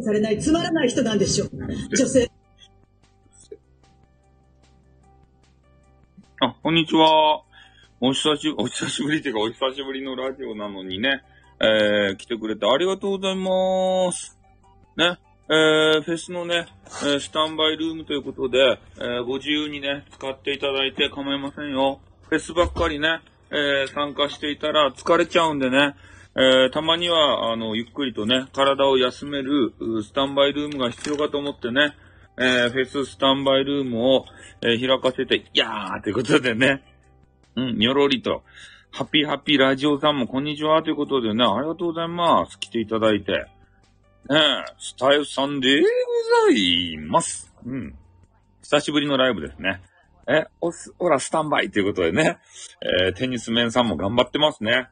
されないつまらない人なんでしょう。女性。あ、こんにちは。お久しぶり、お久しぶりっていうか、お久しぶりのラジオなのにね、えー、来てくれてありがとうございます。ね、えー、フェスのね、えースタンバイルームということで、えー、ご自由にね、使っていただいて構いませんよ。フェスばっかりね、えー、参加していたら疲れちゃうんでね、えー、たまには、あの、ゆっくりとね、体を休める、スタンバイルームが必要かと思ってね、えー、フェススタンバイルームを、えー開かせて、いやーということでね、うん、にょろりと、ハッピーハッピーラジオさんもこんにちはということでね、ありがとうございます。来ていただいて。ねえ、スタイフさんでございます。うん。久しぶりのライブですね。え、おす、ほら、スタンバイということでね、えーテニスメンさんも頑張ってますね。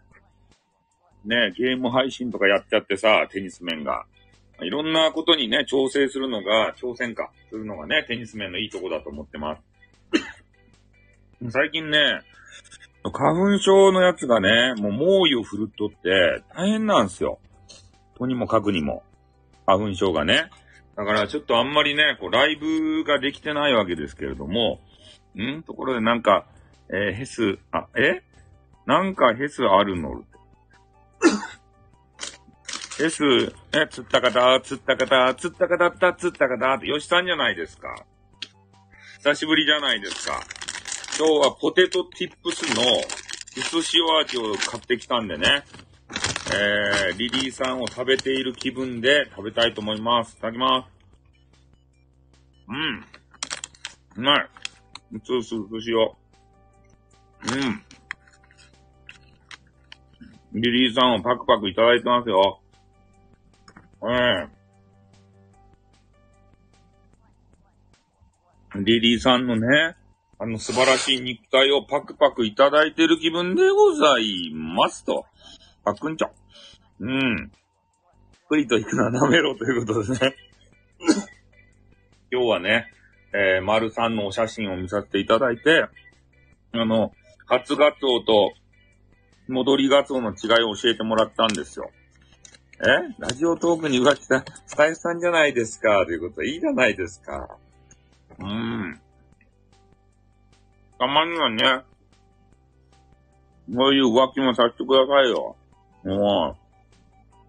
ねえ、ゲーム配信とかやっちゃってさ、テニスメンが。いろんなことにね、調整するのが、挑戦か、するのがね、テニス面のいいとこだと思ってます。最近ね、花粉症のやつがね、もう猛威を振るっとって、大変なんですよ。とにもかくにも。花粉症がね。だからちょっとあんまりね、こう、ライブができてないわけですけれども、ん？ところでなんか、えーヘス、あ、え？なんかヘスあるの？ヘス、え、つったかた、つったかた、つったかたった、つったかたって、よしさんじゃないですか。久しぶりじゃないですか。今日はポテトティップスの薄塩味を買ってきたんでね。えー、リリーさんを食べている気分で食べたいと思います。いただきます。うん。うまい。薄々薄塩。うん。リリーさんをパクパクいただいてますよ。ええリリーさんのね、あの素晴らしい肉体をパクパクいただいてる気分でございますと。パクンチョ。うん。プリと行くのは舐めろということですね。今日はね、えー、丸さんのお写真を見させていただいて、あの、初ガツオと戻りガツオの違いを教えてもらったんですよ。え？ラジオトークに浮気したスタイフさんじゃないですか、ということでいいじゃないですか。うん。たまにはね、そういう浮気もさせてくださいよ。もう。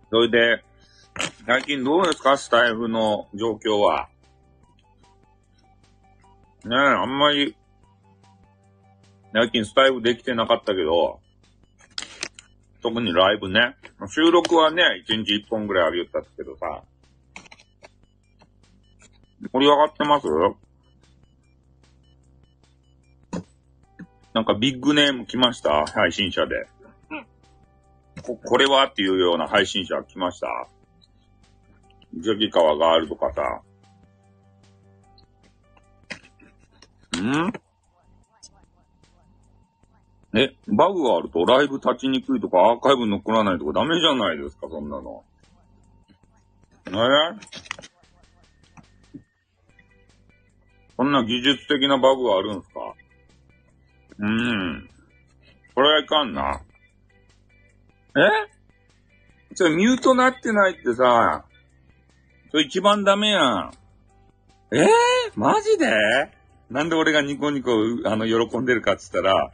それで、最近どうですか？スタイフの状況は。ねえ、あんまり、最近スタイフできてなかったけど、特にライブね。収録はね、1日1本ぐらいありよったけどさ。盛り上がってます？なんかビッグネーム来ました？配信者で。こ、これはっていうような配信者来ました？ジョギカワガールドかさ。ん？え、バグがあるとライブ立ちにくいとかアーカイブ残らないとかダメじゃないですか、そんなの。え？そんな技術的なバグがあるんすか？うーん。これはいかんな。え？それミュートなってないってさ、それ一番ダメやん。え？ー、マジで？なんで俺がニコニコ、あの、喜んでるかって言ったら、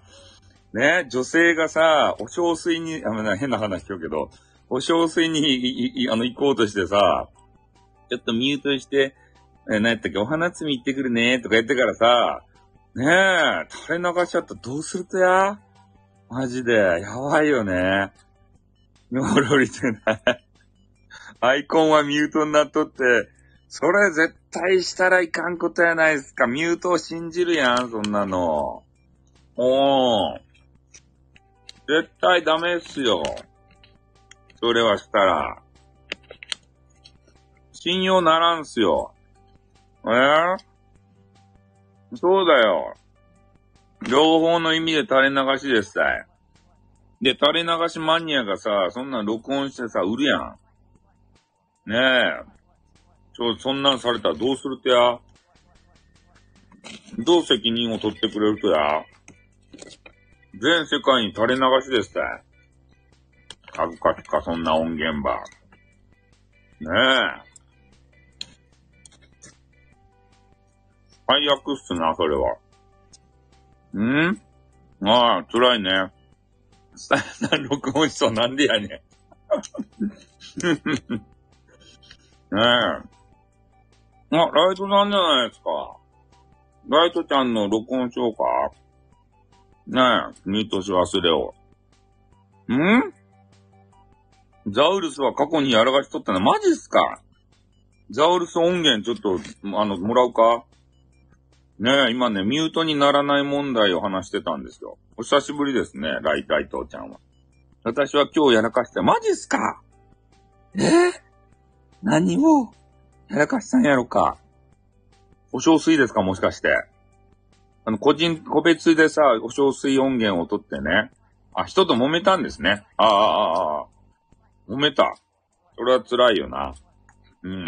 ね、女性がさ、お小水に、あの、変な話しようけど、お小水に、いいあの、行こうとしてさ、ちょっとミュートして、え、何やったっけ、お花摘み行ってくるね、とか言ってからさ、ねえ、垂れ流しちゃったどうするとや？マジで、やばいよね。のろりてない。アイコンはミュートになっとって、それ絶対したらいかんことやないですか。ミュートを信じるやん、そんなの。おー。絶対ダメっすよ。それはしたら。信用ならんすよ。えー？そうだよ。両方の意味で垂れ流しですさい。で、垂れ流しマニアがさ、そんなん録音してさ、売るやん。ねえ。ちょ、そんなんされたらどうするとや？どう責任を取ってくれるとや？全世界に垂れ流しですって。恥ずかしか、そんな音源ば。ねえ。最悪っすな、それは。ん？ああ、辛いね。スタイさ録音しそうなんでやねん。ねえ。あ、ライトさんじゃないですか。ライトちゃんの録音しようか。ねえ、ミートし忘れを。ん？ザウルスは過去にやらかしとったのマジっすか？ザウルス音源ちょっと、あの、もらうか？ねえ、今ね、ミュートにならない問題を話してたんですよ。お久しぶりですね、ライライトーちゃんは。私は今日やらかして、マジっすか？え？ー、何をやらかしたんやろか？お小水ですかもしかして。あの、個人、個別でさ、お小水音源を取ってね。あ、人と揉めたんですね。ああ、ああ、ああ。揉めた。それは辛いよな。うん。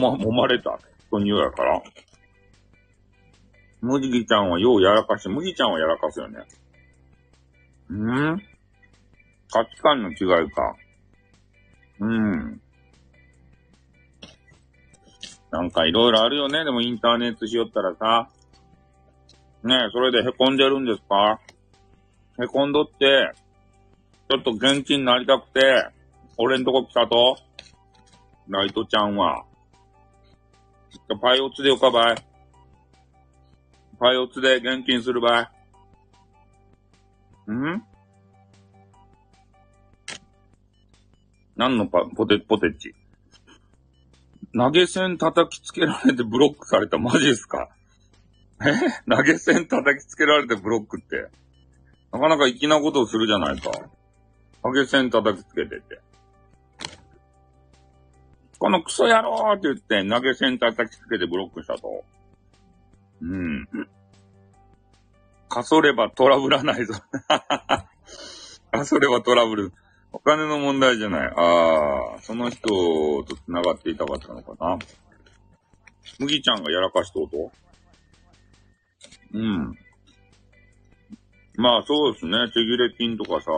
ま、揉まれた。人に言うやから。麦ちゃんはようやらかして、麦ちゃんはやらかすよね。ん価値観の違いか。うん。なんかいろいろあるよね。でもインターネットしよったらさ。ねえ、それで凹んでるんですか？凹んどって、ちょっと元気になりたくて、俺んとこ来たと？ライトちゃんは。パイオツでよかばい。パイオツで現金するばい。ん？何のパ、ポテ、ポテチ？投げ銭叩きつけられてブロックされた。マジですか？え？投げ銭叩きつけられてブロックって？なかなか粋なことをするじゃないか。投げ銭叩きつけてて。このクソ野郎って言って投げ銭叩きつけてブロックしたと。うん。かそればトラブらないぞ。かそればトラブル。お金の問題じゃない。ああ、その人と繋がっていたかったのかな。麦ちゃんがやらかしとうとうん。まあそうですね。手切れ金とかさ。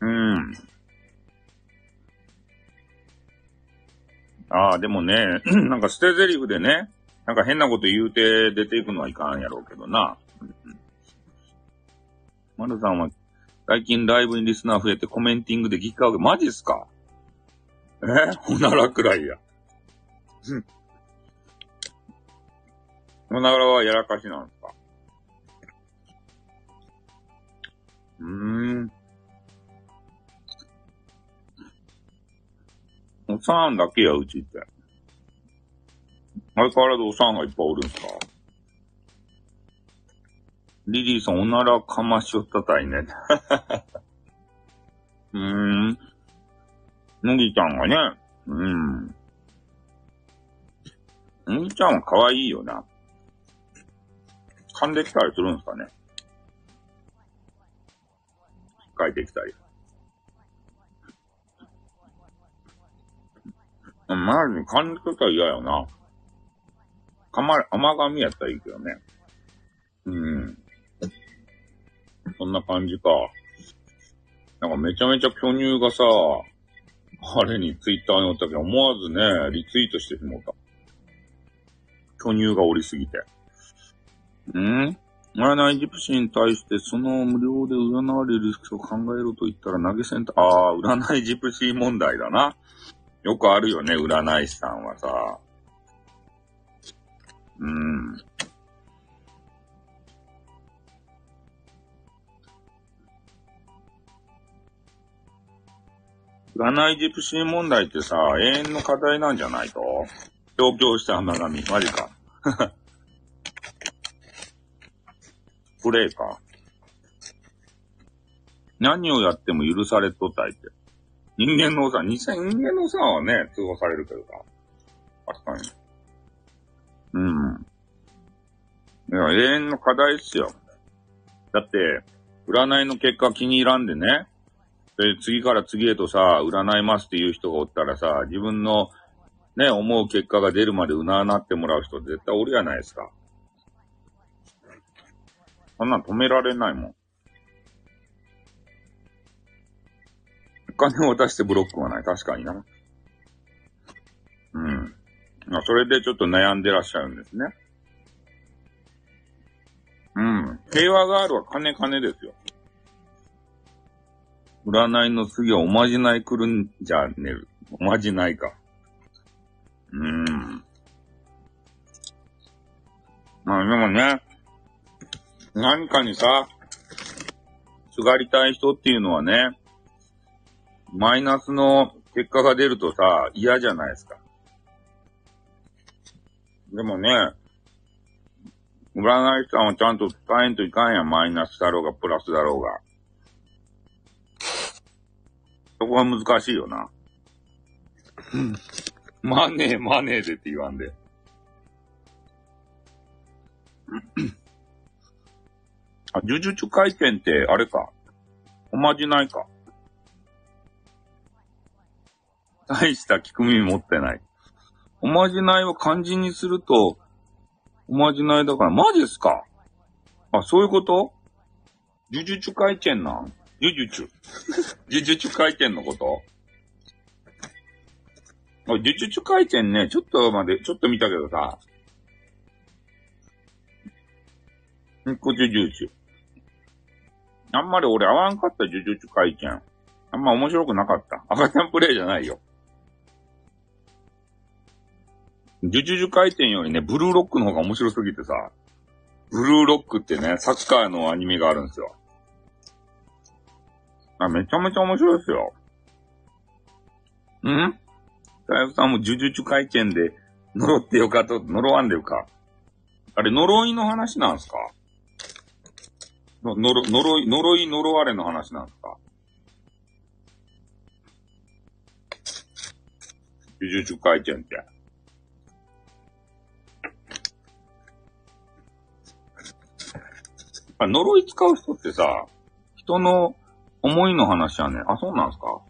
うん。ああ、でもね、なんか捨て台詞でね、なんか変なこと言うて出ていくのはいかんやろうけどな。まるさんは最近ライブにリスナー増えてコメンティングでギッカーマジっすか？え？ほならくらいや。ほならはやらかしなんですか？うーん。おさんだけや、うちって。相変わらずおさんがいっぱいおるんすか？リリーさん、おならかましょったたいね。うーん。むぎちゃんがね、うん。むぎちゃんは可愛いよな。噛んできたりするんすかね。書いてきたり。マジに噛んできたら嫌よな。かま、甘噛みやったらいいけどね。うん。そんな感じか。なんかめちゃめちゃ巨乳がさ、あれにツイッターに載ったけど、思わずね、リツイートしてしもうた。巨乳がおりすぎて。ん？占いジプシーに対してその無料で占われるリスクを考えろと言ったら投げ銭と、ああ、占いジプシー問題だな。よくあるよね、占い師さんはさ。うん。占いジプシー問題ってさ、永遠の課題なんじゃないと？上京した甘神。マジか。プレイか。何をやっても許されとったいって。人間のさ、人間のさはね、通報されるけどさ。確かに。うん。いや、永遠の課題っすよ。だって、占いの結果気に入らんでね、で、次から次へとさ、占いますっていう人がおったらさ、自分のね、思う結果が出るまで占ってもらう人絶対おるやないですか。そんなん止められないもん。お金を出してブロックはない。確かにな。まあ、それでちょっと悩んでらっしゃるんですね。うん。平和ガールは金金ですよ。占いの次はおまじない来るんじゃねる。おまじないか。うーん。まあでもね、何かにさ、すがりたい人っていうのはね、マイナスの結果が出るとさ、嫌じゃないですか。でもね、占い師さんはちゃんと伝えんといかんや。マイナスだろうが、プラスだろうが。そこは難しいよな。マネー、マネーでって言わんで。あ、呪術回転って、あれか。おまじないか。大した聞く耳持ってない。おまじないを漢字にすると、おまじないだから、マジっすかあ、そういうこと？呪術回転なん？呪術。呪術回転のこと？あ、呪術回転ね、ちょっとまで、ちょっと見たけどさ。んこ呪術。あんまり俺合わんかった呪術回転。あんま面白くなかった。赤ちゃんプレイじゃないよ。呪術回転よりね、ブルーロックの方が面白すぎてさ、ブルーロックってね、サッカーのアニメがあるんですよ。あ、めちゃめちゃ面白いですよ。ん？大夫さんも呪術回転で呪ってよかと、呪わんでよか。あれ、呪いの話なんすか？の、呪、呪い、呪い、呪われの話なんすか？呪術回転って。あ呪い使う人ってさ、人の思いの話はね、あ、そうなんすか？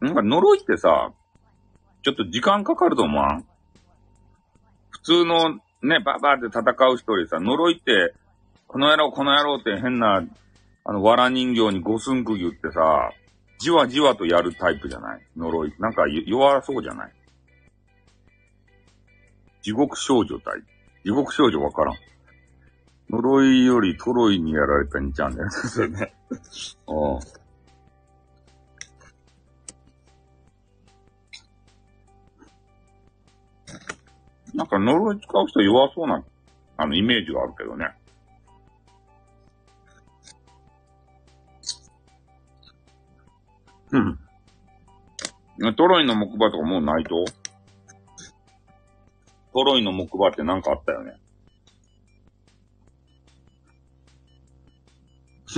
なんか呪いってさ、ちょっと時間かかると思わん？普通のね、バーバーって戦う人よりさ、呪いって、この野郎この野郎って変な、あの、藁人形に五寸釘打ってさ、じわじわとやるタイプじゃない？呪い。なんか弱そうじゃない？地獄少女隊。地獄少女わからん。呪いよりトロイにやられたにちゃんだよ。ね。うん。なんか呪い使う人弱そうな、あの、イメージがあるけどね。うん。トロイの木馬とかもうないと？トロイの木馬ってなんかあったよね。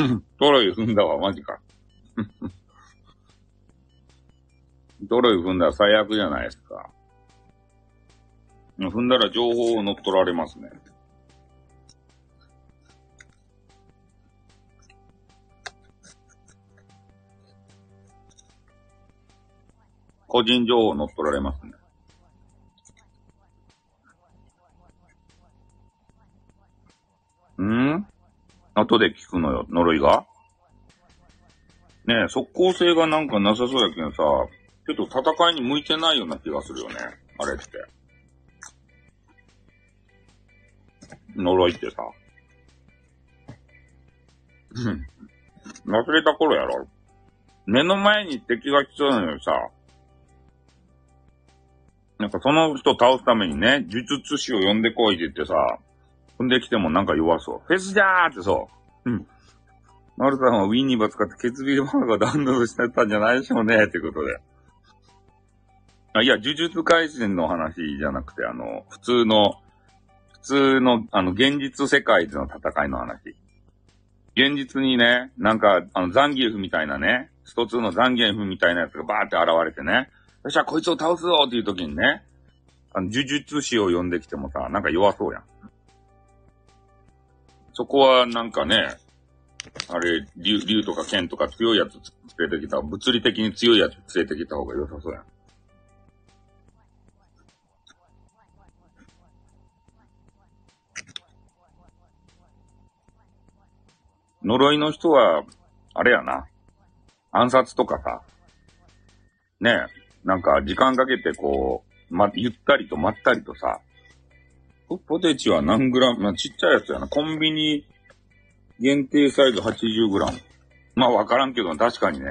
トロイ踏んだわ、マジか。トロイ踏んだら最悪じゃないですか。踏んだら情報を乗っ取られますね。個人情報を乗っ取られますね。ん？後で聞くのよ、呪いが。ねえ、即効性がなんかなさそうやけどさ、ちょっと戦いに向いてないような気がするよね。あれって。呪いってさ。忘れた頃やろ。目の前に敵が来そうなのにさ、なんかその人倒すためにね、呪術師を呼んでこいって言ってさ、踏んできてもなんか弱そう。フェスじゃーってそう。うん。マルさんはウィンニバ使って血ビーマーがダウンロードしてたんじゃないでしょうね、ってことで。あ、いや、呪術回戦の話じゃなくて、あの、普通の、普通の、あの、現実世界での戦いの話。現実にね、なんか、あの、ザンギエフみたいなね、スト2のザンギエフみたいなやつがバーって現れてね、よっしゃ、こいつを倒すぞっていう時にね、あの、呪術師を呼んできてもさ、なんか弱そうやん。そこはなんかね、あれ、竜、竜とか剣とか強いやつ連れてきた、物理的に強いやつ連れてきた方が良さそうやん。呪いの人は、あれやな。暗殺とかさ、ねえ、なんか時間かけてこう、ま、ゆったりとまったりとさ、ポテチは何グラム、まあ、ちっちゃいやつやな。コンビニ限定サイズ80グラム。まあわからんけど、確かにね。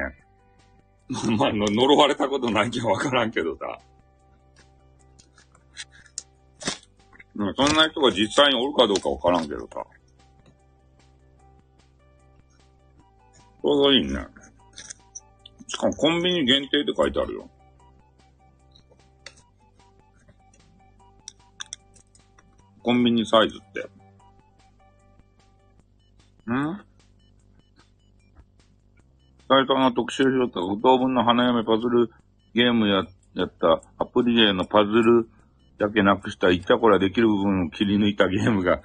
まあ、の呪われたことないけどわからんけどさ。うん、そんな人が実際におるかどうかわからんけどさ。ちょうどいいね。しかもコンビニ限定って書いてあるよ。コンビニサイズって。ん？大さんが特集しよった不当分の花嫁パズルゲームや、やったアプリゲーのパズルだけなくしたいっちゃこらできる部分を切り抜いたゲームが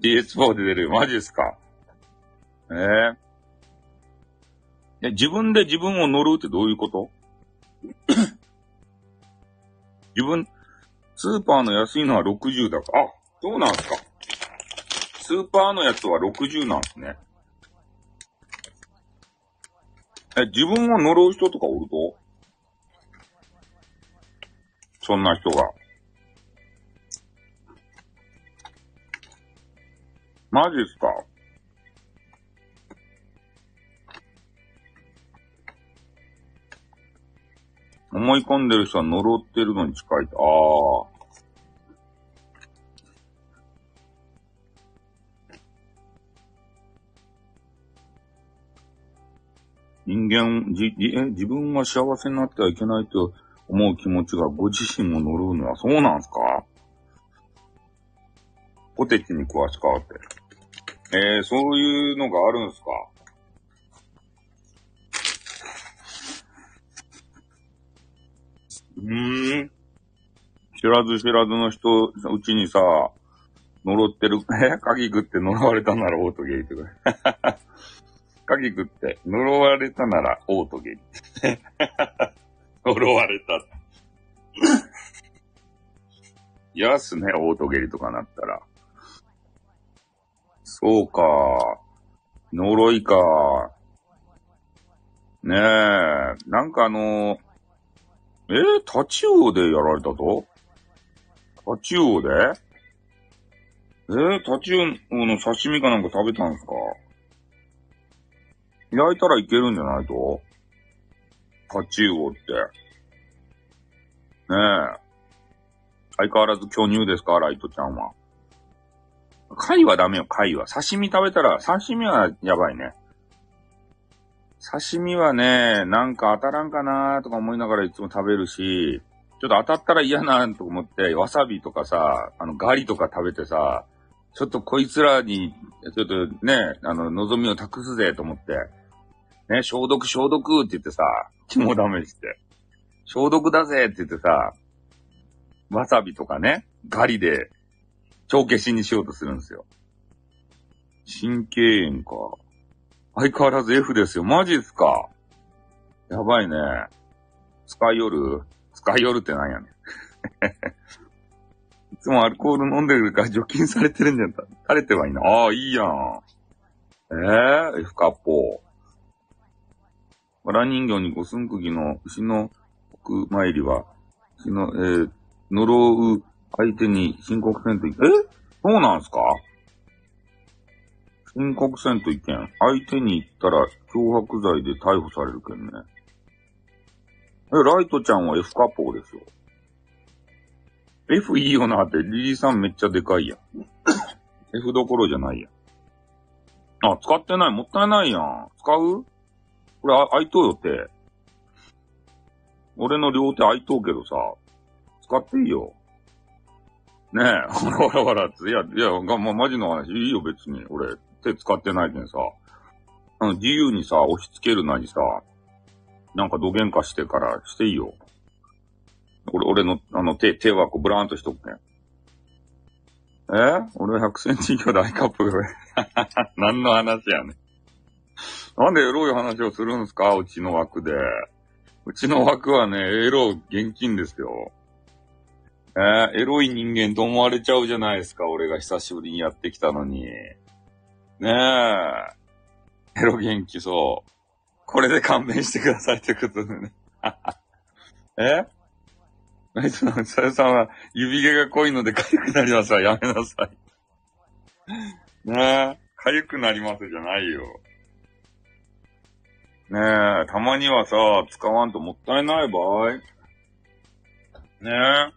DS4 で出るよ。マジっすか？ええー、自分で自分を乗るってどういうこと？自分、スーパーの安いのは60だか。あ、そうなんすか？スーパーのやつは60なんすね。え、自分を呪う人とかおるとそんな人が。マジっすか？思い込んでる人は呪ってるのに近い。ああ。じ、自分が幸せになってはいけないと思う気持ちがご自身も呪うのはそうなんすか？ポテチに詳しかって。えー、そういうのがあるんすか？うーん。知らず知らずの人、うちにさ、呪ってる、え 鍵食って呪われたならオートゲーって鍵食って、呪われたならオートゲー。呪われた。やすね、オートゲリとかなったら。そうか。呪いか。ねえ。なんかあのえー、タチウオでやられたと？タチウオで？えー、タチウオの刺身かなんか食べたんすか？焼いたらいけるんじゃないと？タチウオって。ねえ。相変わらず巨乳ですか？ライトちゃんは。貝はダメよ、貝は。刺身食べたら、刺身はやばいね。刺身はね、なんか当たらんかなーとか思いながらいつも食べるし、ちょっと当たったら嫌なと思って、わさびとかさ、あの、ガリとか食べてさ、ちょっとこいつらに、ちょっとね、あの、望みを託すぜと思って、ね、消毒消毒って言ってさ、肝試して。消毒だぜって言ってさ、わさびとかね、ガリで、帳消しにしようとするんですよ。神経炎か。相変わらず F ですよ。マジっすかやばいね。使いよる？使いよるってなんやねん。いつもアルコール飲んでるから除菌されてるんじゃん。垂れてはいいな。ああ、いいやん。ええー、F カッポわら人形に五寸釘の牛の奥参りは、牛の、えー、呪う相手に申告せんといけん。え？そうなんすか？申告せんといけん。相手に言ったら脅迫罪で逮捕されるけんね。え、ライトちゃんは F カポーですよ。F いいよなって、リリーさんめっちゃでかいやん。F どころじゃないやん。あ、使ってない。もったいないやん。使う？これ、あ、開いとうよって。俺の両手開いとうけどさ、使っていいよ。ねえ、ほらほらほら、いや、いや、が、ま、マジの話、いいよ別に。俺、手使ってないけんさ。あの、自由にさ、押し付けるなりさ、なんか土幻化してからしていいよ。俺、俺の、あの、手、手はこう、ブラーンとしとくね。え？俺100センチ以上大カップぐらい。何の話やねんなんでエロい話をするんすか？うちの枠で。うちの枠はね、エロ現金ですよ。えー、エロい人間と思われちゃうじゃないですか。俺が久しぶりにやってきたのに。ねえ。エロ元気そう。これで勘弁してくださいってことでね。え？えその、さやさんは指毛が濃いので痒くなりますわ。やめなさい。ねえ、痒くなりますじゃないよ。ねえ、たまにはさ、使わんともったいない場合。ねえ。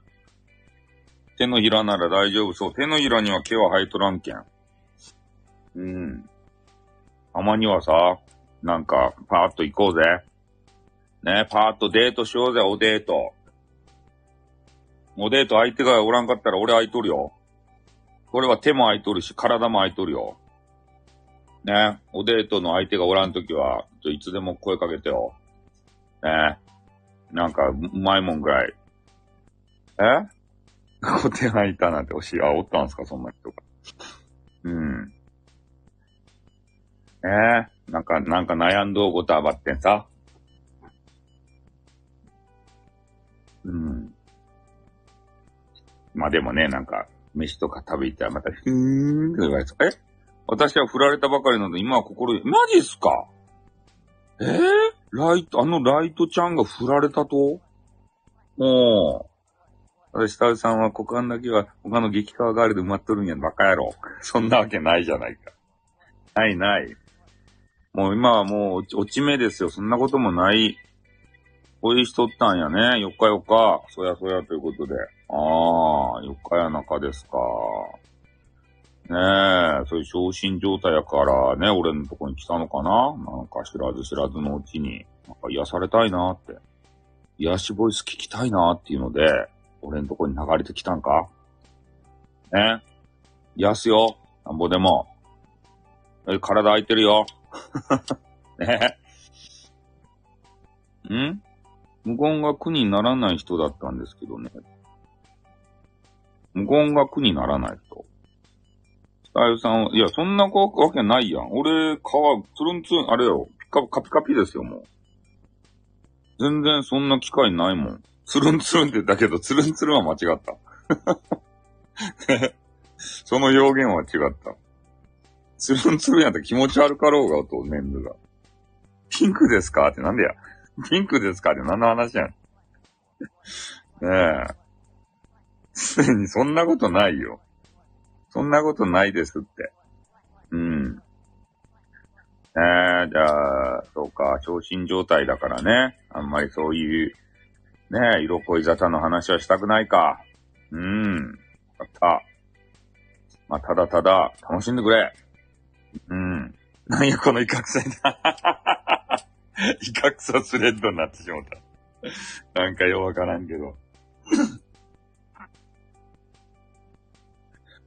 手のひらなら大丈夫。そう、手のひらには毛は生えとらんけん。うん。たまにはさ、なんか、パーッと行こうぜ。ねえパーッとデートしようぜ、おデート。おデート相手がおらんかったら俺空いとるよ。これは手も空いとるし、体も空いとるよ。ねおデートの相手がおらんときは、いつでも声かけてよ。ねなんか、うまいもんぐらい。え？こ手空いたなんておし、あ、おったんすか、そんな人が。うん。ええなんか、なんか悩んどうことあばってんさ。うん。まあでもね、なんか、飯とか食べたらまた、ふーんって言われて、え？私は振られたばかりなので、今は心、マジっすか？えー、ライト、あのライトちゃんが振られたと？もう、私、タウさんは股間だけは他の激川ガールで埋まっとるんや、バカ野郎。そんなわけないじゃないか。ないない。もう今はもう落ち目ですよ。そんなこともない。こういう人おったんやね。よっかよっか。そやそやということで。ああ、よっかや中ですか。ねえ、そういう昇進状態やからね、俺のとこに来たのかな？なんか知らず知らずのうちに、なんか癒されたいなって。癒しボイス聞きたいなっていうので、俺のとこに流れてきたんか？ね？癒すよ。なんぼでも。え、体空いてるよ。ね？えん？無言が苦にならない人だったんですけどね。無言が苦にならない人。スタイルさん、いや、そんなわけないやん。俺、皮、つるんつるん、あれよ。ピカ、カピカピですよ、もう。全然そんな機会ないもん。つるんつるんって言ったけど、つるんつるんは間違った。その表現は違った。つるんつるんやったら気持ち悪かろうが、と、メンズが。ピンクですかってなんでや。ピンクですかって何の話やん。ねえ。すでにそんなことないよ。そんなことないですって。うん。ええじゃあ、そうか、昇進状態だからね。あんまりそういう、ね、色恋沙汰の話はしたくないか。うん。わかった。まあ、ただただ、楽しんでくれ。うん。なんや、この威嚇さ 威嚇さスレッドになってしまった。なんかようわからんけど。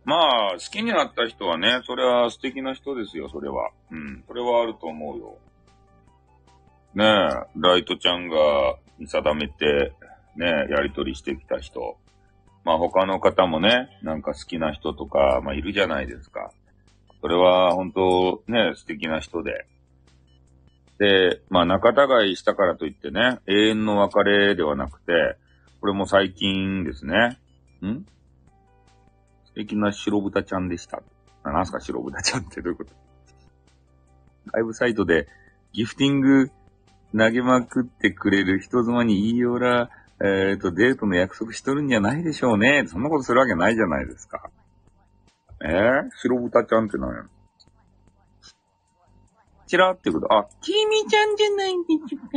まあ、好きになった人はね、それは素敵な人ですよ、それは。うん。それはあると思うよ。ねえ、ライトちゃんが見定めて、ねえ、やりとりしてきた人。まあ他の方もね、なんか好きな人とか、まあいるじゃないですか。それは本当ね、素敵な人で。で、まあ仲違いしたからといってね、永遠の別れではなくて、これも最近ですね。ん？素敵な白豚ちゃんでした。あなんすか白豚ちゃんってどういうこと？外部サイトでギフティング投げまくってくれる人妻に言いよら、えっ、と、デートの約束しとるんじゃないでしょうね。そんなことするわけないじゃないですか。えー、白豚ちゃんって何やの？チラってこと、あ、キミちゃんじゃないんでしょうか。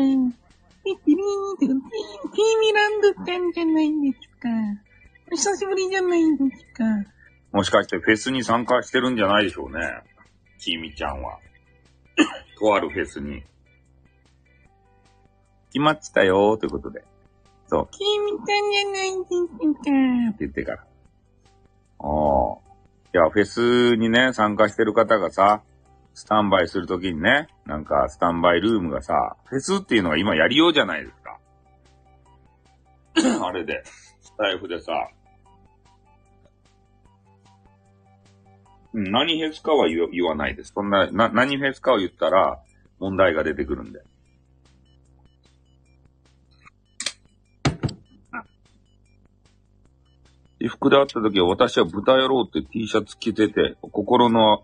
ピピリーって、キミランドちゃんじゃないんでしょうか。お久しぶりじゃないですか。もしかしてフェスに参加してるんじゃないでしょうね。きみちゃんは。とあるフェスに。決まってたよーということで。そう。キミちゃんじゃないでしょうか。って言ってから。ああ。いや、フェスにね、参加してる方がさ、スタンバイするときにね、なんか、スタンバイルームがさ、フェスっていうのが今やりようじゃないですか。あれで、スタイフでさ、うん何フェスかは言わ言わないです。そんな、な、何フェスかを言ったら、問題が出てくるんで。私服で会った時は私は豚野郎って T シャツ着てて、心の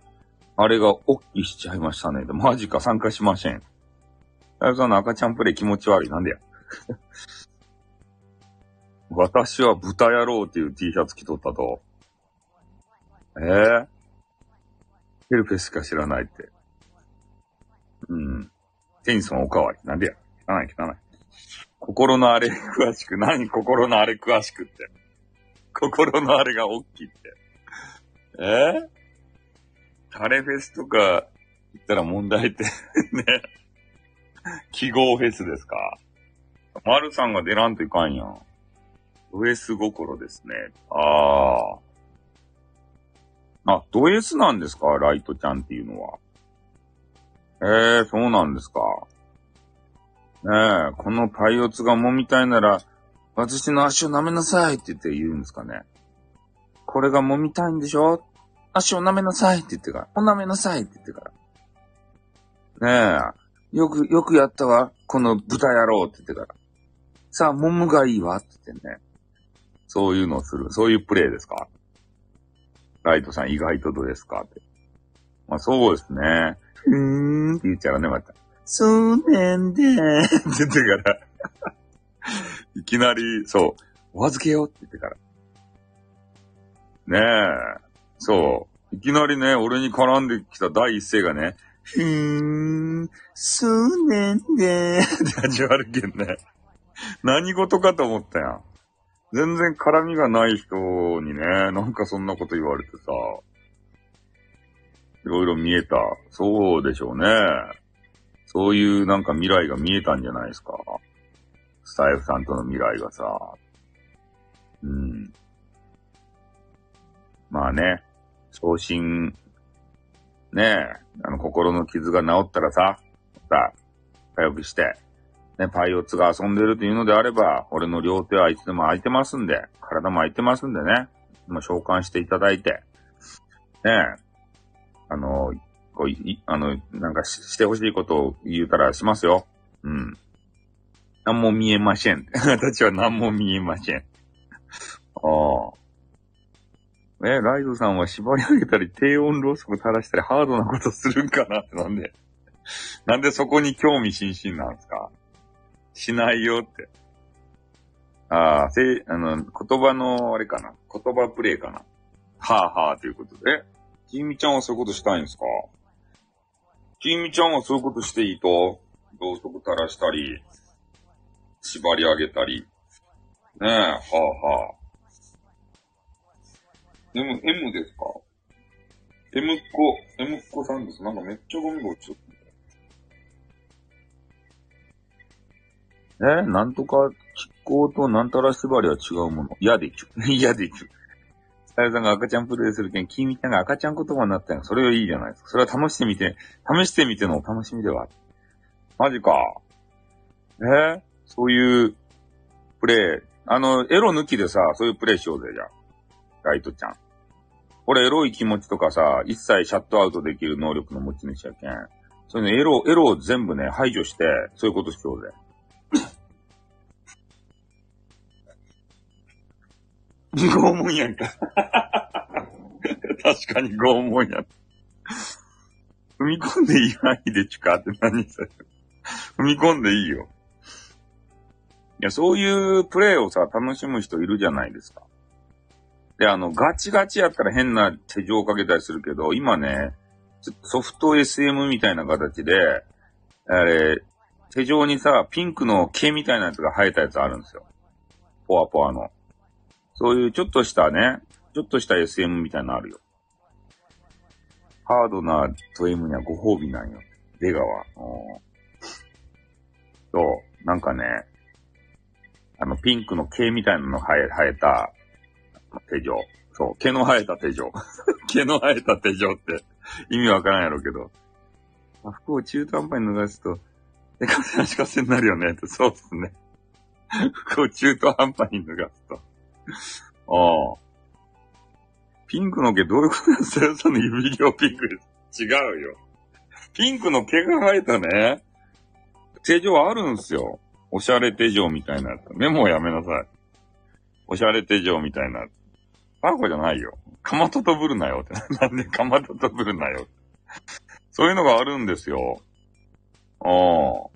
あれがおっきしちゃいましたね。マジか参加しません。大さんの赤ちゃんプレイ気持ち悪い。なんでや。私は豚野郎っていう T シャツ着とったと。えぇ、ヘルペスしか知らないって。うん。テニソンおかわり。なんでや汚い汚い。心のあれ詳しく。何心のあれ詳しくって。心のあれが大きいって。え？ー、タレフェスとか言ったら問題って ね。記号フェスですか。マルさんが出らんといかんやん。ド S 心ですね。ああ。あ、ド S なんですか？ライトちゃんっていうのは。ええー、そうなんですか？ねえ、このパイオツが揉みたいなら、私の足を舐めなさいって言って言うんですかね？これが揉みたいんでしょ？足を舐めなさいって言ってから。お舐めなさいって言ってから。ねえ、よく、よくやったわ。この豚野郎って言ってから。さあ、揉むがいいわって言ってね。そういうのをする。そういうプレイですか？ライトさん意外とどうですか？って。まあそうですね。ふーんって言っちゃうね、また。そうなんだーって言ってから。いきなり、そう、お預けよって言ってから。ねえ。そう。いきなりね、俺に絡んできた第一声がね、ふーん、そうなんだー って始まるけんね。何事かと思ったやん。全然絡みがない人にね、なんかそんなこと言われてさ、いろいろ見えた。そうでしょうね。そういうなんか未来が見えたんじゃないですか。スタイフさんとの未来がさ。うん。まあね、昇進、ねえ、あの心の傷が治ったらさ、また、早くして、ね、パイオツが遊んでるというのであれば、俺の両手はいつでも空いてますんで、体も空いてますんでね、もう召喚していただいて、ねえ、あの、こうい、あの、なんかししてほしいことを言うたらしますよ。うん。何も見えません。私は何も見えません。ああ。え、ライドさんは縛り上げたり、低温ろうそく垂らしたり、ハードなことするんかなってなんで、なんでそこに興味津々なんですか？しないよって。ああ、せ、あの、言葉の、あれかな。言葉プレイかな。はあはあということで。きみちゃんはそういうことしたいんですか？きみちゃんはそういうことしていいと？ろうそく垂らしたり、縛り上げたり。ねえ、はあはあ。でも、M ですか ?M っ子、M っ子さんです。なんかめっちゃゴミが落ちちゃった。えなんとか、気候となんたら縛りは違うもの。嫌でちゅ。嫌でちゅ。スタイルさんが赤ちゃんプレイするけん、キミちゃんが赤ちゃん言葉になったんやそれはいいじゃないですか。それは試してみて、試してみてのお楽しみでは。マジか。えーそういう、プレイ。あの、エロ抜きでさ、そういうプレイしようぜ、じゃあ。ライトちゃん。俺、エロい気持ちとかさ、一切シャットアウトできる能力の持ち主やけん。そういうの、エロ、エロを全部ね、排除して、そういうことしようぜ。拷問やんか。確かに拷問やん。踏み込んでいい範囲でちゅかって何それ。踏み込んでいいよ。いや、そういうプレイをさ、楽しむ人いるじゃないですか。で、あの、ガチガチやったら変な手錠をかけたりするけど、今ね、ソフト SM みたいな形で、あれ、手錠にさ、ピンクの毛みたいなやつが生えたやつあるんですよ。ポワポワの。そういうちょっとしたね、ちょっとした SM みたいなのあるよ。ハードなト M にはご褒美なんよ。出川。うんそう、なんかね、あの、ピンクの毛みたいなの生え、生えた手錠。そう、毛の生えた手錠。毛の生えた手錠って意味わからんやろうけど。服を中途半端に脱がすと、でかせ足かせになるよねって、そうっすね。服を中途半端に脱がすと。ああ。ピンクの毛どういうことなんですか？その指量ピンクです。違うよ。ピンクの毛が生えたね。手錠あるんすよ。おしゃれ手錠みたいなやつ。メモをやめなさい。おしゃれ手錠みたいな。バカじゃないよ。かまととぶるなよって。なんでかまととぶるなよ。そういうのがあるんですよ。ああ。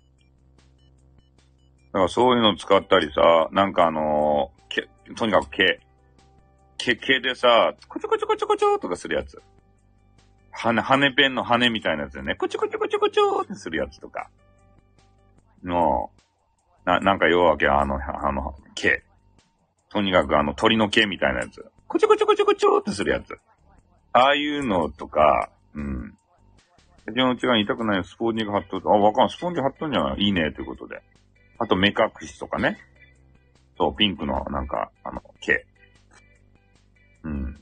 だからそういうの使ったりさ、なんかあのーとにかく毛。毛、毛でさ、こちょこちょこちょこちょとかするやつ。羽、羽ペンの羽みたいなやつでね、こちょこちょこちょこちょってするやつとか。の、な、なんか要はけ、あの、あの、毛。とにかくあの鳥の毛みたいなやつ。こちょこちょこちょこちょってするやつ。ああいうのとか、うん。うちのうちが痛くないスポンジが貼っとる。あ、わかん、スポンジ貼っとんじゃない？いいね、ということで。あと目隠しとかね。そう、ピンクの、なんか、あの、毛。うん。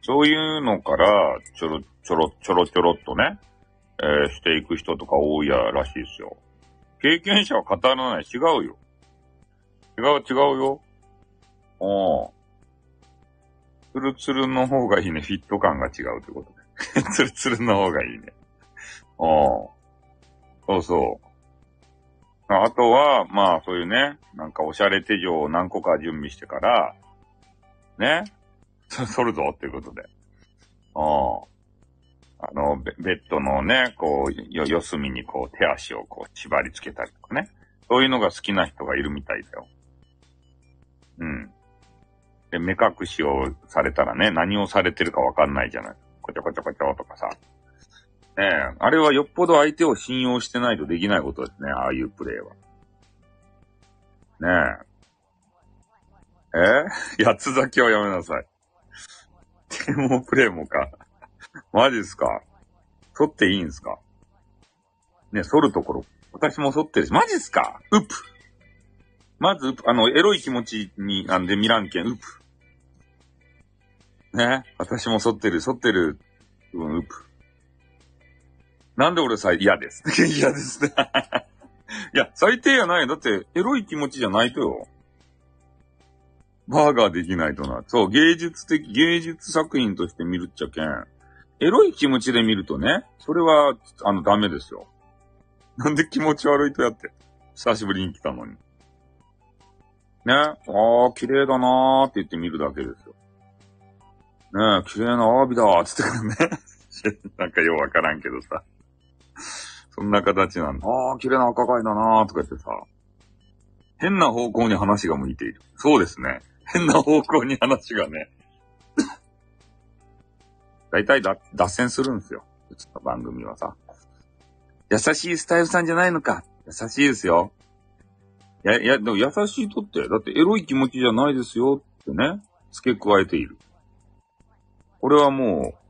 そういうのから、ちょろ、ちょろ、ちょろちょろっとね、えーしていく人とか多いやらしいですよ。経験者は語らない。違うよ。違う、違うよ。おツルツルの方がいいね。フィット感が違うってことで。ツルツルの方がいいね。おそうそう。あとは、まあ、そういうね、なんかおしゃれ手錠を何個か準備してから、ね、そ、そるぞっていうことで。おあの、ベベッドのね、こう、よ、四隅にこう手足をこう縛り付けたりとかね。そういうのが好きな人がいるみたいだよ。うん。で、目隠しをされたらね、何をされてるかわかんないじゃない。こちょこちょこちょとかさ。ねえ、あれはよっぽど相手を信用してないとできないことですね、ああいうプレイは。ねえ？え 八つ咲きはやめなさい。テーモプレイもか。マジっすか？剃っていいんすか？ね、剃るところ。私も剃ってるし。マジっすか？うっぷ。まず、あの、エロい気持ちに、あんで、見らんけん、うっぷ。ね？私も剃ってる、剃ってる。うん、うっぷ。なんで俺さ、嫌です。嫌ですね。いや、最低やないよ。だって、エロい気持ちじゃないとよ。バーガーできないとな。そう、芸術的、芸術作品として見るっちゃけん。エロい気持ちで見るとね、それは、あの、ダメですよ。なんで気持ち悪いとやって。久しぶりに来たのに。ね、ああ、綺麗だなーって言って見るだけですよ。ねえ、綺麗なアワビだーっつってからね。なんかようわからんけどさ。そんな形なんだ。ああ、綺麗な赤貝だなーとか言ってさ。変な方向に話が向いている。そうですね。変な方向に話がね。大体だ、脱線するんですよ。うちの番組はさ。優しいスタイルさんじゃないのか。優しいですよ。いや、いや、でも優しいとって、だってエロい気持ちじゃないですよってね、付け加えている。これはもう、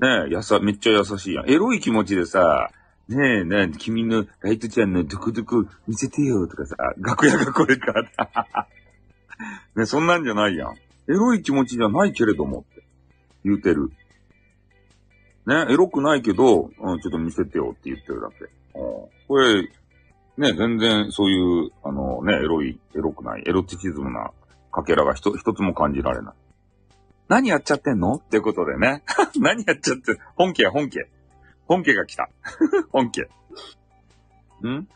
ねえ、やさ、めっちゃ優しいやん。エロい気持ちでさ、ねえ、ねえ、君のライトちゃんのドクドク見せてよとかさ、楽屋がこれか。ねそんなんじゃないやん。エロい気持ちじゃないけれどもって言うてる。ね、エロくないけど、うん、ちょっと見せてよって言ってるだけ。うん、これ、ね、全然そういう、あのね、エロい、エロくない、エロティシズムなかけらが一つも感じられない。何やっちゃってんの？ってことでね。何やっちゃって、本家本家。本家が来た。本家。ん？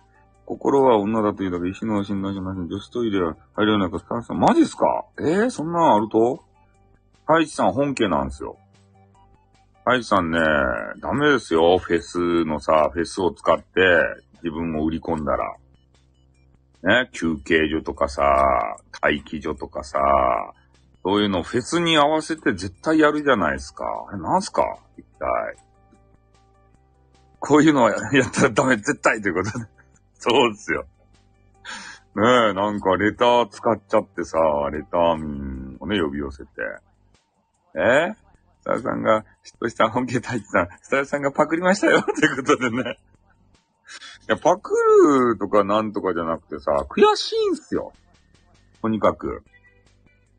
心は女だというだけ石の信頼しません。女子トイレは入れるようなスタッフさん。マジっすかえー、そんなんあるとハイチさん本家なんですよ。ハイチさんね、ダメですよ。フェスのさ、フェスを使って自分を売り込んだら。ね、休憩所とかさ、待機所とかさ、そういうのフェスに合わせて絶対やるじゃないですか。なんすか？一体。こういうのはやったらダメ、絶対ということで。そうですよ。ねえ、なんかレター使っちゃってさ、レター民をね、呼び寄せて。え？スタイルさんが、嫉妬した本気で入ってた。スタイルさんがパクりましたよ ということでね。いや、パクるとかなんとかじゃなくてさ、悔しいんすよ。とにかく。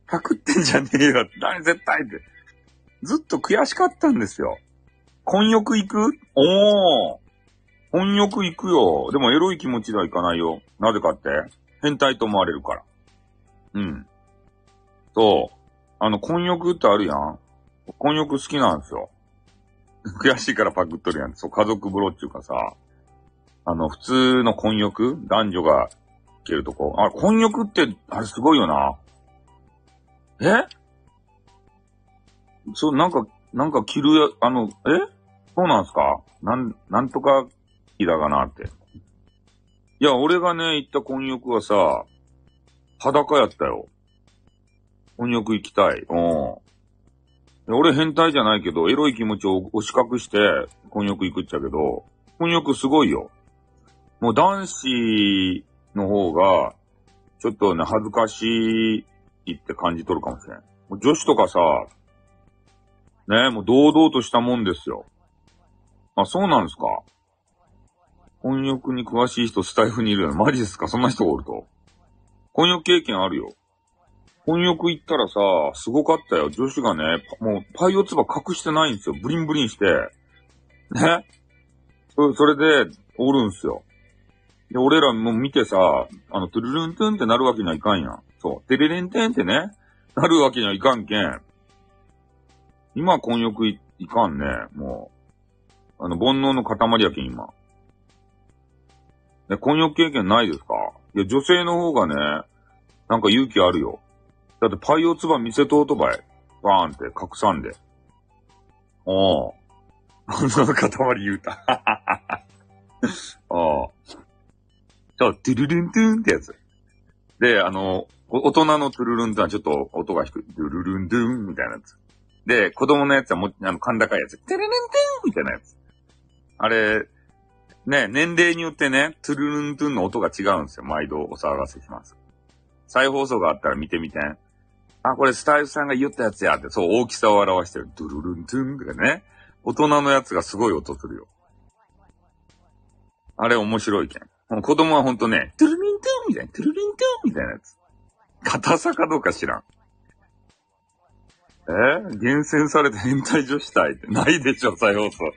パクってんじゃねえよ。何絶対って。ずっと悔しかったんですよ。婚欲行く？おー。婚欲行くよ。でもエロい気持ちではいかないよ。なぜかって変態と思われるから。うん。そう。あの、婚欲ってあるやん。婚欲好きなんですよ。悔しいからパクっとるやん。そう、家族風呂っていうかさ。あの、普通の婚欲？男女が行けるとこ。あ、婚欲って、あれすごいよな。え？そう、なんか、なんか着るや、あの、え？そうなんすか？なん、なんとか着だかなって。いや、俺がね、行った婚浴はさ、裸やったよ。混浴行きたい。うん。俺変態じゃないけど、エロい気持ちを押し隠して、混浴行くっちゃけど、混浴すごいよ。もう男子の方が、ちょっとね、恥ずかしいって感じ取るかもしれん。もう女子とかさ、ね、もう堂々としたもんですよ。あ、そうなんですか？混浴に詳しい人スタイフにいるよ。マジですか？そんな人がおると。混浴経験あるよ。混浴行ったらさ、すごかったよ。女子がね、もうパイオツバ隠してないんですよ。ブリンブリンして。ね？そそれで、おるんすよ。で、俺らも見てさ、あの、トゥルルントゥンってなるわけにはいかんやん。そう。テレレンテンってね、なるわけにはいかんけん。今、混浴いいかんね。もう。あの、煩悩の塊やけん、今。で、混浴経験ないですか？いや、女性の方がね、なんか勇気あるよ。だってパイオツバ見せとうとばい。バーンって拡散で。おう。煩悩の塊言うた。おう。そう、トゥルルントゥンってやつ。で、あの、大人のトゥルルントゥンはちょっと音が低い。トゥルルントゥンみたいなやつ。で、子供のやつはもう、あの、甲高いやつ。トゥルルントゥンみたいなやつ。あれ、ね、年齢によってね、トゥルルントゥンの音が違うんですよ。毎度お騒がせします。再放送があったら見てみて。あ、これスタイルさんが言ったやつやって、そう、大きさを表してる。トゥルルントゥンとかね。大人のやつがすごい音するよ。あれ面白いけん。子供はほんとね、トゥルルントゥンみたいな、トゥルルントゥンみたいなやつ。硬さかどうか知らん。え？厳選された変態女子隊ってないでしょ、再放送。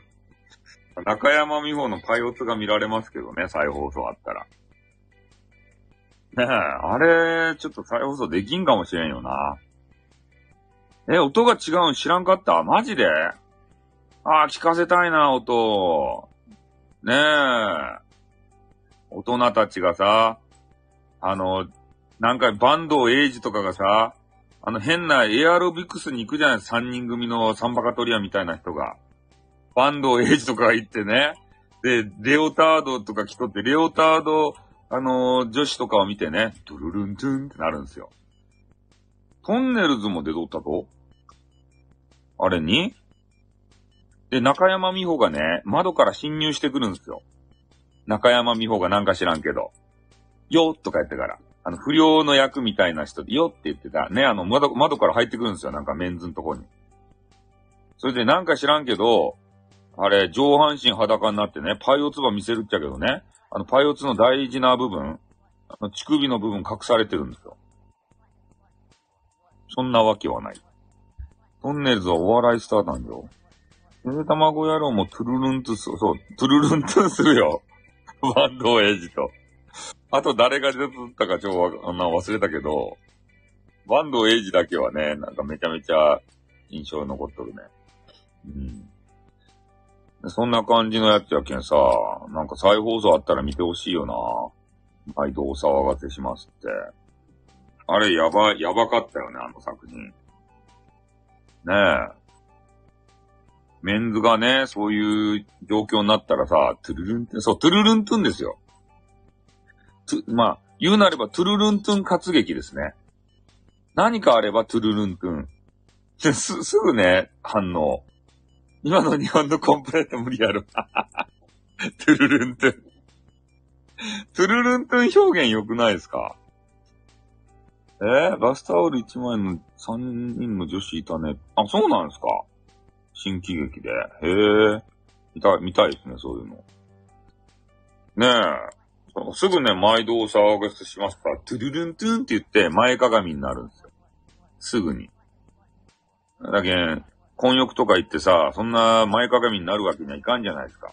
中山美穂のパイオツが見られますけどね、再放送あったら。ねえ、あれ、ちょっと再放送できんかもしれんよな。え、音が違うん知らんかった？マジで？ああ、聞かせたいな、音。ねえ。大人たちがさ、あの、なんかバンドエイジとかがさ、あの変なエアロビクスに行くじゃない？三人組のサンバカトリアみたいな人が。バンドエイジとか行ってね。で、レオタードとか着とって、レオタード、あのー女子とかを見てね、ドゥルルントゥンってなるんですよ。トンネルズも出とったとあれに？で、中山美穂がね、窓から侵入してくるんですよ。中山美穂がなんか知らんけど。よっとか言ってから。あの、不良の役みたいな人で、よって言ってた。ね、あの、窓、窓から入ってくるんですよ。なんかメンズのとこに。それでなんか知らんけど、あれ、上半身裸になってね、パイオツバ見せるっちゃけどね、あの、パイオツの大事な部分、あの、乳首の部分隠されてるんですよ。そんなわけはない。トンネルズはお笑いスターなんだよ。ゆで卵野郎もトゥルルントゥす、そう、トゥルルントゥするよ。バンドエイジと。あと誰が出てたかちょっとわあんな忘れたけど、バンドエイジだけはね、なんかめちゃめちゃ印象に残っとるね。うん。そんな感じのやつやけんさ、なんか再放送あったら見てほしいよな。毎度お騒がせしますって。あれやば、やばかったよね、あの作品。ねえ。メンズがね、そういう状況になったらさ、トゥルルントゥン、そう、トゥルルントゥンですよ。まあ、言うなればトゥルルントゥン活劇ですね。何かあればトゥルルントゥン。す、すぐね、反応。今の日本のコンプレート無理やろ。トゥルルントゥン。トゥルルントゥン表現良くないですか？えー、バスタオル1枚の3人の女子いたね。あ、そうなんですか？新喜劇で。へえ。見たい、見たいですね、そういうの。ねえ。すぐね、毎度お騒がせしますから、トゥルルントゥンって言って前かがみになるんですよ。すぐに。だけん、婚浴とか行ってさ、そんな前かがみになるわけにはいかんじゃないですか。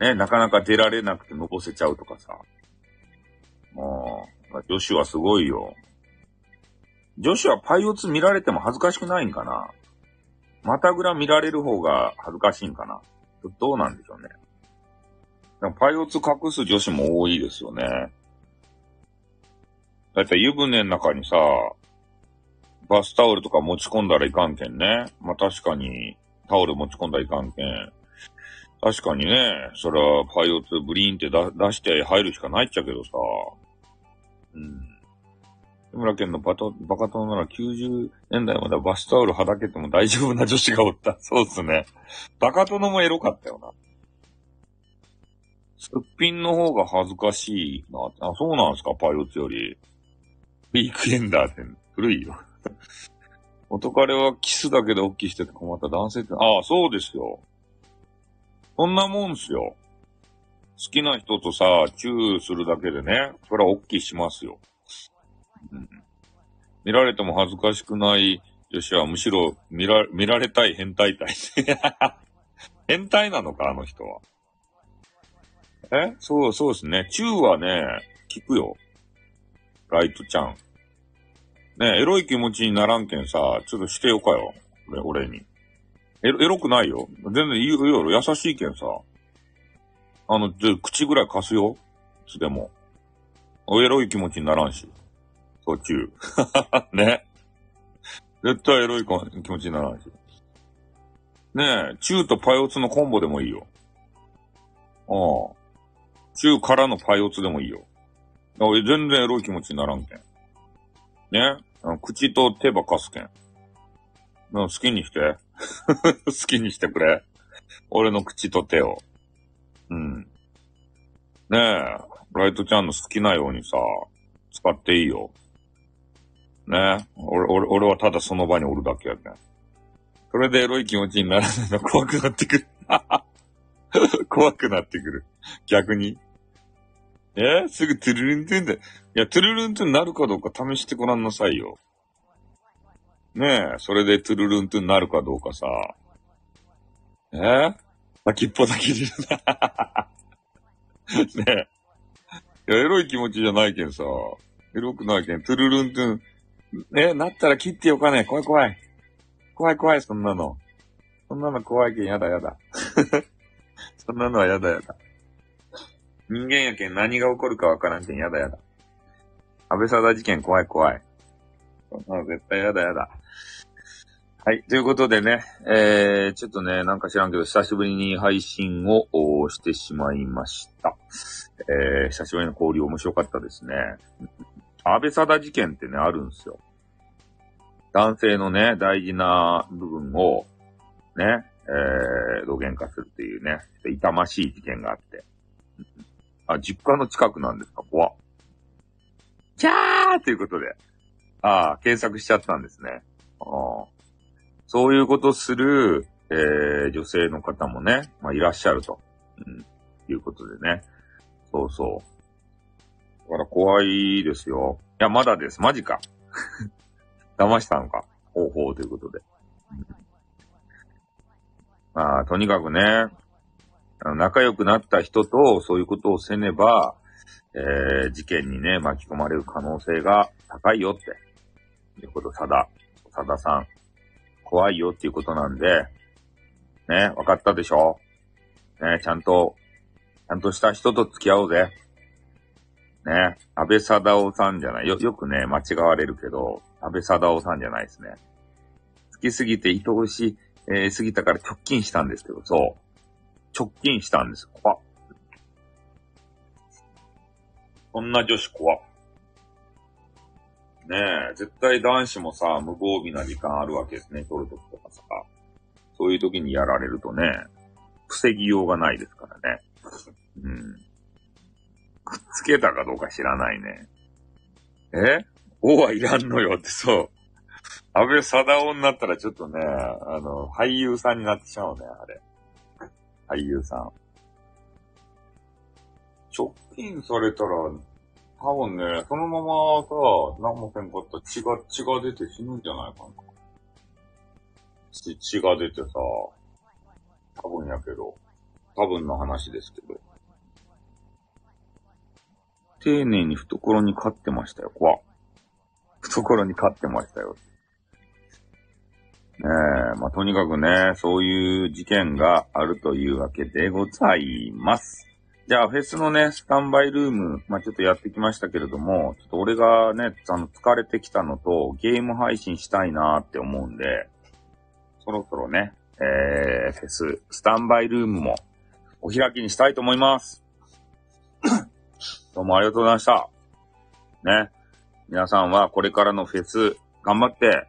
ね、なかなか出られなくてのぼせちゃうとかさ。もう、女子はすごいよ。女子はパイオツ見られても恥ずかしくないんかなまたぐら見られる方が恥ずかしいんかなどうなんでしょうね。パイオツ隠す女子も多いですよね。だいたい湯船の中にさ、バスタオルとか持ち込んだらいかんけんね。まあ確かに、タオル持ち込んだらいかんけん。確かにね、それはパイオツブリーンって出して入るしかないっちゃけどさ。うん。木村県のバト、バカ殿なら90年代まではバスタオルはだけても大丈夫な女子がおった。そうっすね。バカ殿もエロかったよな。すっぴんの方が恥ずかしいな。あ、そうなんですか？パイオツより。ウィークエンダーって古いよ。元彼はキスだけで大きいしてて困った男性って、ああ、そうですよ。そんなもんすよ。好きな人とさ、チューするだけでね、それは大きいしますよ。うん、見られても恥ずかしくない女子はむしろ見ら、見られたい変態体。変態なのか、あの人は。え？そう、そうですね。チューはね、聞くよ。ライトちゃん。ねエロい気持ちにならんけんさ、ちょっとしてよかよ。俺、俺に。エロ、エロくないよ。全然いいよ、優しいけんさ。あの、で、口ぐらい貸すよ。いつでも。エロい気持ちにならんし。そう、チュー。ね。絶対エロい気持ちにならんし。ねえ、チューとパイオツのコンボでもいいよ。ああ。チューからのパイオツでもいいよ。俺全然エロい気持ちにならんけん。ね？口と手ばかすけん。好きにして。好きにしてくれ。俺の口と手を。うん。ねえ、ライトちゃんの好きなようにさ、使っていいよ。ね？え、俺、俺、俺はただその場におるだけやけん。それでエロい気持ちにならないの怖くなってくる。怖くなってくる。逆に。え？すぐトゥルルントゥンで。いや、トゥルルントゥンなるかどうか試してごらんなさいよ。ねえ、それでトゥルルントゥンなるかどうかさ。え？先っぽだけでな。ねえ。いや、エロい気持ちじゃないけんさ。エロくないけん、トゥルルントゥン。え、なったら切ってよかねえ。怖い怖い。怖い怖い、そんなの。そんなの怖いけん、やだやだ。そんなのはやだやだ。人間やけん何が起こるかわからんけん、やだやだ。安倍貞事件怖い怖い。そんなの絶対やだやだ。はい。ということでね、えー、ちょっとね、なんか知らんけど、久しぶりに配信をしてしまいました。えー、久しぶりの交流面白かったですね。安倍貞事件ってね、あるんですよ。男性のね、大事な部分を、ね、えー、露言化するっていうね、痛ましい事件があって。あ、実家の近くなんですか？怖っ。キャーということで。ああ、検索しちゃったんですね。あそういうことする、えー、女性の方もね、まあ、いらっしゃると。うん。いうことでね。そうそう。だから怖いですよ。いや、まだです。マジか。騙したのか。方法ということで。まあ、とにかくね、あの仲良くなった人とそういうことをせねば、えー、事件にね、巻き込まれる可能性が高いよって。いうこと、さだ、さださん。怖いよっていうことなんで、ね、わかったでしょ？ね、ちゃんと、ちゃんとした人と付き合おうぜ。ね、安倍貞夫さんじゃない。よ、よくね、間違われるけど、安倍貞夫さんじゃないですね。好きすぎて愛おしい、えー、過ぎたから直近したんですけど、そう。直近したんです。怖っ。こんな女子怖っ。ねえ、絶対男子もさ、無防備な時間あるわけですね、撮るときとかさ。そういう時にやられるとね、防ぎようがないですからね。うん。くっつけたかどうか知らないね。え？王はいらんのよってそう。安倍貞夫になったらちょっとね、あの、俳優さんになってしまうね、あれ。俳優さん。直近されたら、多分ね、そのままさ、何もせんかったら血が、血が出て死ぬんじゃないかな。血、血が出てさ、多分やけど、多分の話ですけど。丁寧に懐に飼ってましたよ、怖懐に飼ってましたよ。ねえ、まあ、とにかくね、そういう事件があるというわけでございます。じゃあ、フェスのね、スタンバイルーム、まあ、ちょっとやってきましたけれども、ちょっと俺がね、あの、疲れてきたのと、ゲーム配信したいなって思うんで、そろそろね、えー、フェス、スタンバイルームも、お開きにしたいと思います。どうもありがとうございました。ね。皆さんはこれからのフェス、頑張って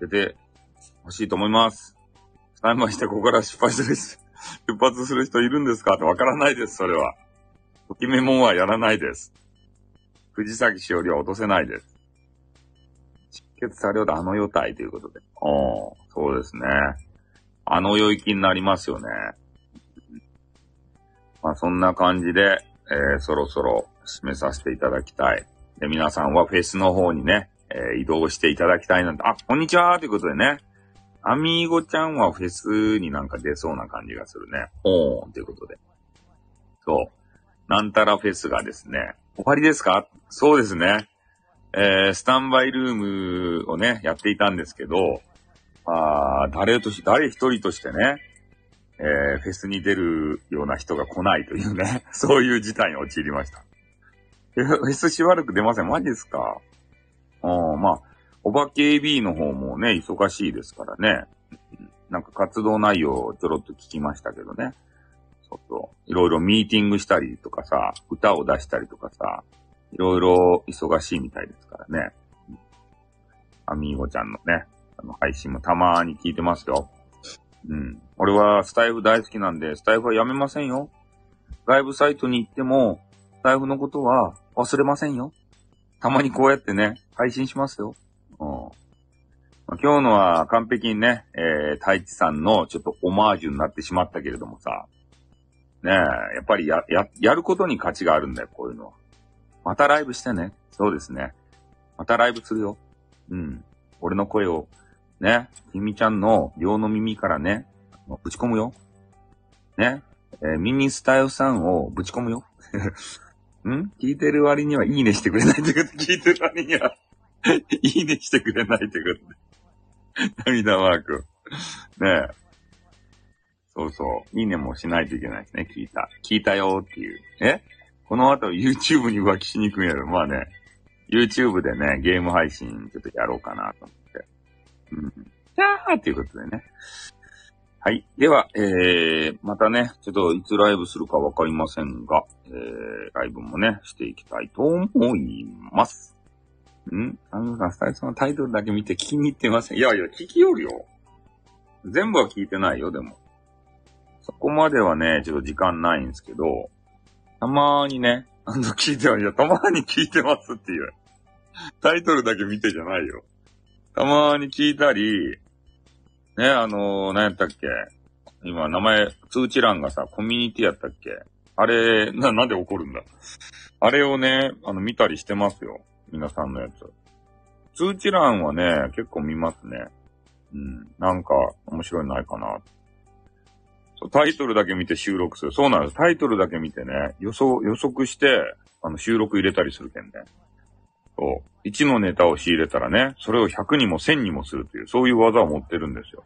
出てほしいと思います。さえまして、ここから失敗する人、出発する人いるんですか？ってわからないです、それは。ときめもんはやらないです。藤崎しおりは落とせないです。出血されようとあの世帯ということで。おー、そうですね。あの世行きになりますよね。まあそんな感じで、えーそろそろ締めさせていただきたい。で、皆さんはフェスの方にね、えー移動していただきたいなんて、あ、こんにちはということでね。アミーゴちゃんはフェスになんか出そうな感じがするね。おーんということで。そう。なんたらフェスがですね、終わりですか？そうですね。えー、スタンバイルームをね、やっていたんですけど、あー誰とし、誰一人としてね、えー、フェスに出るような人が来ないというね、そういう事態に陥りました。えフェスしばらく出ません？マジですか？うん、まあ、お化け AB の方もね、忙しいですからね。なんか活動内容をちょろっと聞きましたけどね。そうそう。いろいろミーティングしたりとかさ、歌を出したりとかさ、いろいろ忙しいみたいですからね。アミーゴちゃんのね、あの配信もたまーに聞いてますよ。うん。俺はスタイフ大好きなんで、スタイフはやめませんよ。ライブサイトに行っても、スタイフのことは忘れませんよ。たまにこうやってね、配信しますよ。うん。ま今日のは完璧にね、えー、太一さんのちょっとオマージュになってしまったけれどもさ。ねえ、やっぱりや、や、やることに価値があるんだよ、こういうのは。またライブしてね。そうですね。またライブするよ。うん。俺の声を、ね、君ちゃんの両の耳からね、ぶち込むよ。ね。えーミニスタイルさんをぶち込むよ。ん？聞いてる割にはいいねしてくれないってこと、聞いてる割には、いいねしてくれないってこと。涙マーク。ねえ。そうそう。いいねもしないといけないですね。聞いた。聞いたよっていう。え？この後 YouTube に浮気しに行くんやろ。まあね。YouTube でね、ゲーム配信ちょっとやろうかなと思って。うん。じゃーっていうことでね。はい。では、えー、またね、ちょっといつライブするかわかりませんが、えー、ライブもね、していきたいと思います。ん？あのさん、スタイルさんのタイトルだけ見て聞きに行ってません。いやいや、聞きよるよ。全部は聞いてないよ、でも。そこまではね、ちょっと時間ないんですけど、たまーにね、あの、聞いてはいや、たまーに聞いてますっていう。タイトルだけ見てじゃないよ。たまーに聞いたり、ね、あのー、何やったっけ今、名前、通知欄がさ、コミュニティやったっけあれ、な、なんで怒るんだあれをね、あの、見たりしてますよ。皆さんのやつ。通知欄はね、結構見ますね。うん。なんか、面白いないかな。そうタイトルだけ見て収録する。そうなんです。タイトルだけ見てね、予想、予測して、あの、収録入れたりするけんね。そう。1のネタを仕入れたらね、それを100にも1000にもするという、そういう技を持ってるんですよ。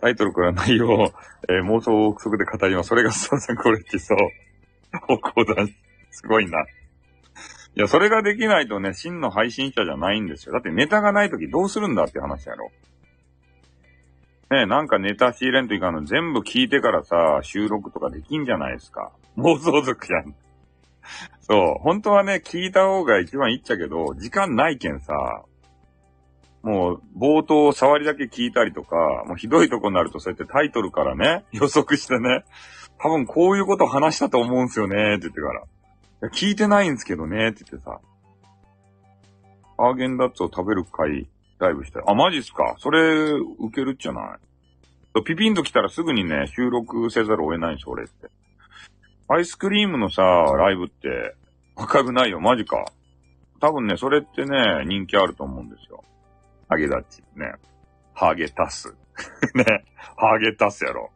タイトルから内容を、えー妄想を憶測で語ります。それがスタさんこれってそう。方向だ。すごいな。いや、それができないとね、真の配信者じゃないんですよ。だってネタがないときどうするんだって話やろ。ね、なんかネタ仕入れんといかんの全部聞いてからさ、収録とかできんじゃないですか。妄想族やん。そう。本当はね、聞いた方が一番いいっちゃけど、時間ないけんさ、もう、冒頭触りだけ聞いたりとか、もうひどいとこになるとそうやってタイトルからね、予測してね、多分こういうこと話したと思うんすよね、って言ってから。や聞いてないんですけどね、って言ってさ。ハーゲンダッツを食べる回、ライブした。あ、マジっすか？それ、受けるっちゃないピピンと来たらすぐにね、収録せざるを得ないんです、俺って。アイスクリームのさ、ライブって、赤くないよ、マジか。多分ね、それってね、人気あると思うんですよ。ハゲダッチ。ね。ハゲタス。ね。ハゲタスやろ。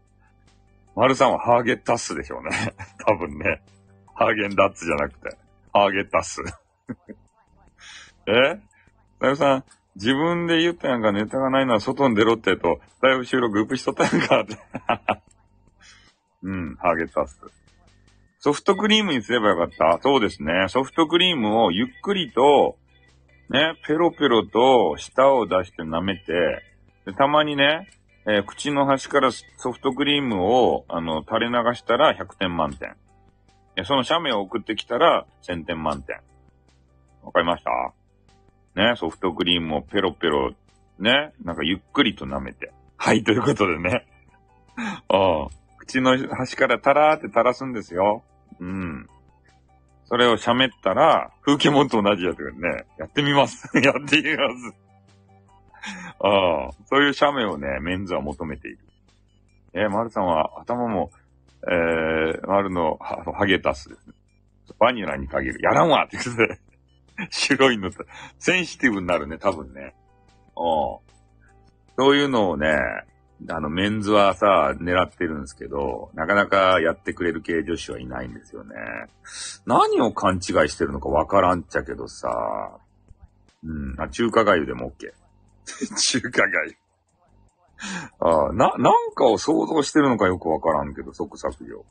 マルさんはハゲタスでしょうね。多分ね。ハーゲンダッツじゃなくて。ハーゲタス。え？だいぶさん、自分で言ったやんか、ネタがないのは外に出ろってと、だいぶ収録グープしとったやんかって。うん、ハーゲタス。ソフトクリームにすればよかった。そうですね。ソフトクリームをゆっくりと、ね、ペロペロと舌を出して舐めて、でたまにね、えー口の端からソフトクリームを、あの、垂れ流したら100点満点。その写メを送ってきたら1000点満点。わかりました？ね、ソフトクリームをペロペロ、ね、なんかゆっくりと舐めて。はい、ということでね。ああ口の端からタラーって垂らすんですよ。うん。それを喋ったら、風景もと同じやつがね、やってみます。やってみます。ああ、そういう写メをね、メンズは求めている。えー、マルさんは頭も、えー、マルのハゲタス。バニラに限る。やらんわってことで。白いのと、センシティブになるね、多分ね。うん。そういうのをね、あの、メンズはさ、狙ってるんですけど、なかなかやってくれる系女子はいないんですよね。何を勘違いしてるのかわからんっちゃけどさ、うん、あ、中華粥でも OK。中華粥。あな、なんかを想像してるのかよくわからんけど、即削除。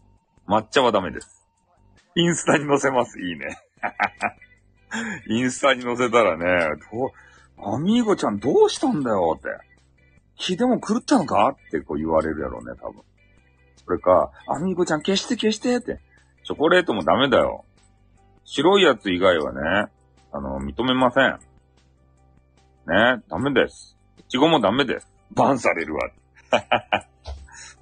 抹茶はダメです。インスタに載せます。いいね。インスタに載せたらね、どう、アミーゴちゃんどうしたんだよって。気でも狂ったのかってこう言われるやろうね、多分。それか、アミーゴちゃん消して消してって。チョコレートもダメだよ。白いやつ以外はね、あの、認めません。ね、ダメです。いちごもダメです。バンされるわ。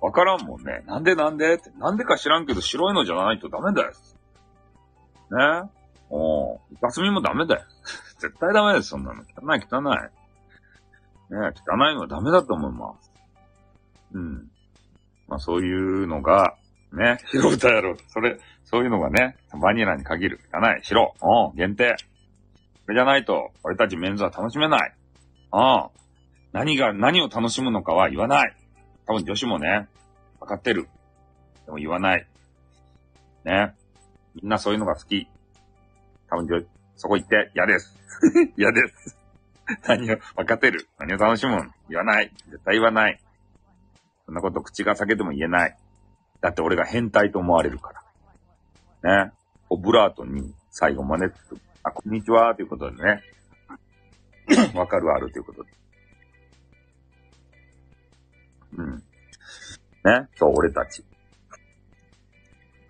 わからんもんね。なんでなんで？って。なんでか知らんけど白いのじゃないとダメです。ね？おイカスミもダメだよ。絶対ダメです、そんなの。汚い汚い。ね汚いのはダメだと思います。うん。まあそういうのが、ね、白歌やろ。それ、そういうのがね、バニラに限る。汚い、白。うん、限定。それじゃないと、俺たちメンズは楽しめない。うん。何が、何を楽しむのかは言わない。多分女子もね、わかってる。でも言わない。ね。みんなそういうのが好き。多分女、そこ行って、嫌です。嫌です。何を、わかってる。何を楽しむん言わない。絶対言わない。そんなこと口が裂けても言えない。だって俺が変態と思われるから。ね。オブラートに最後まで、あ、こんにちは、ということでね。わかるあるということで。うん。ね？そう、俺たち。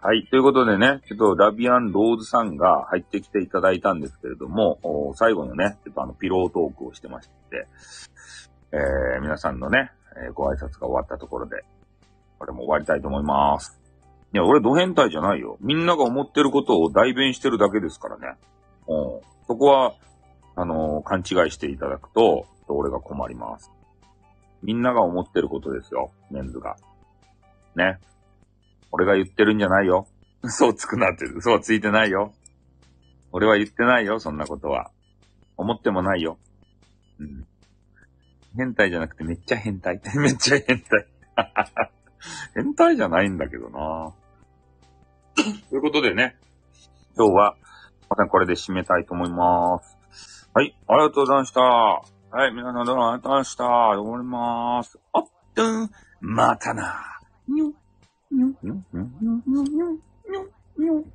はい。ということでね、ちょっとラビアンローズさんが入ってきていただいたんですけれども、最後のね、ちょっとあの、ピロートークをしてまして、えー、皆さんのね、えーご挨拶が終わったところで、これも終わりたいと思います。いや、俺ド変態じゃないよ。みんなが思ってることを代弁してるだけですからね。うん。そこは、あのー勘違いしていただくと、俺が困ります。みんなが思ってることですよ。メンズが。ね。俺が言ってるんじゃないよ。嘘をつくなってる、嘘はついてないよ。俺は言ってないよ、そんなことは。思ってもないよ。うん。変態じゃなくてめっちゃ変態。めっちゃ変態。変態じゃないんだけどなということでね、今日は、またこれで締めたいと思います。はい、ありがとうございました。はい、皆さんどうもありがとうございました。終わりまーす。おっと、またな。にょ、にょ、んんにょ、にょ、にょ、にょ、にょ。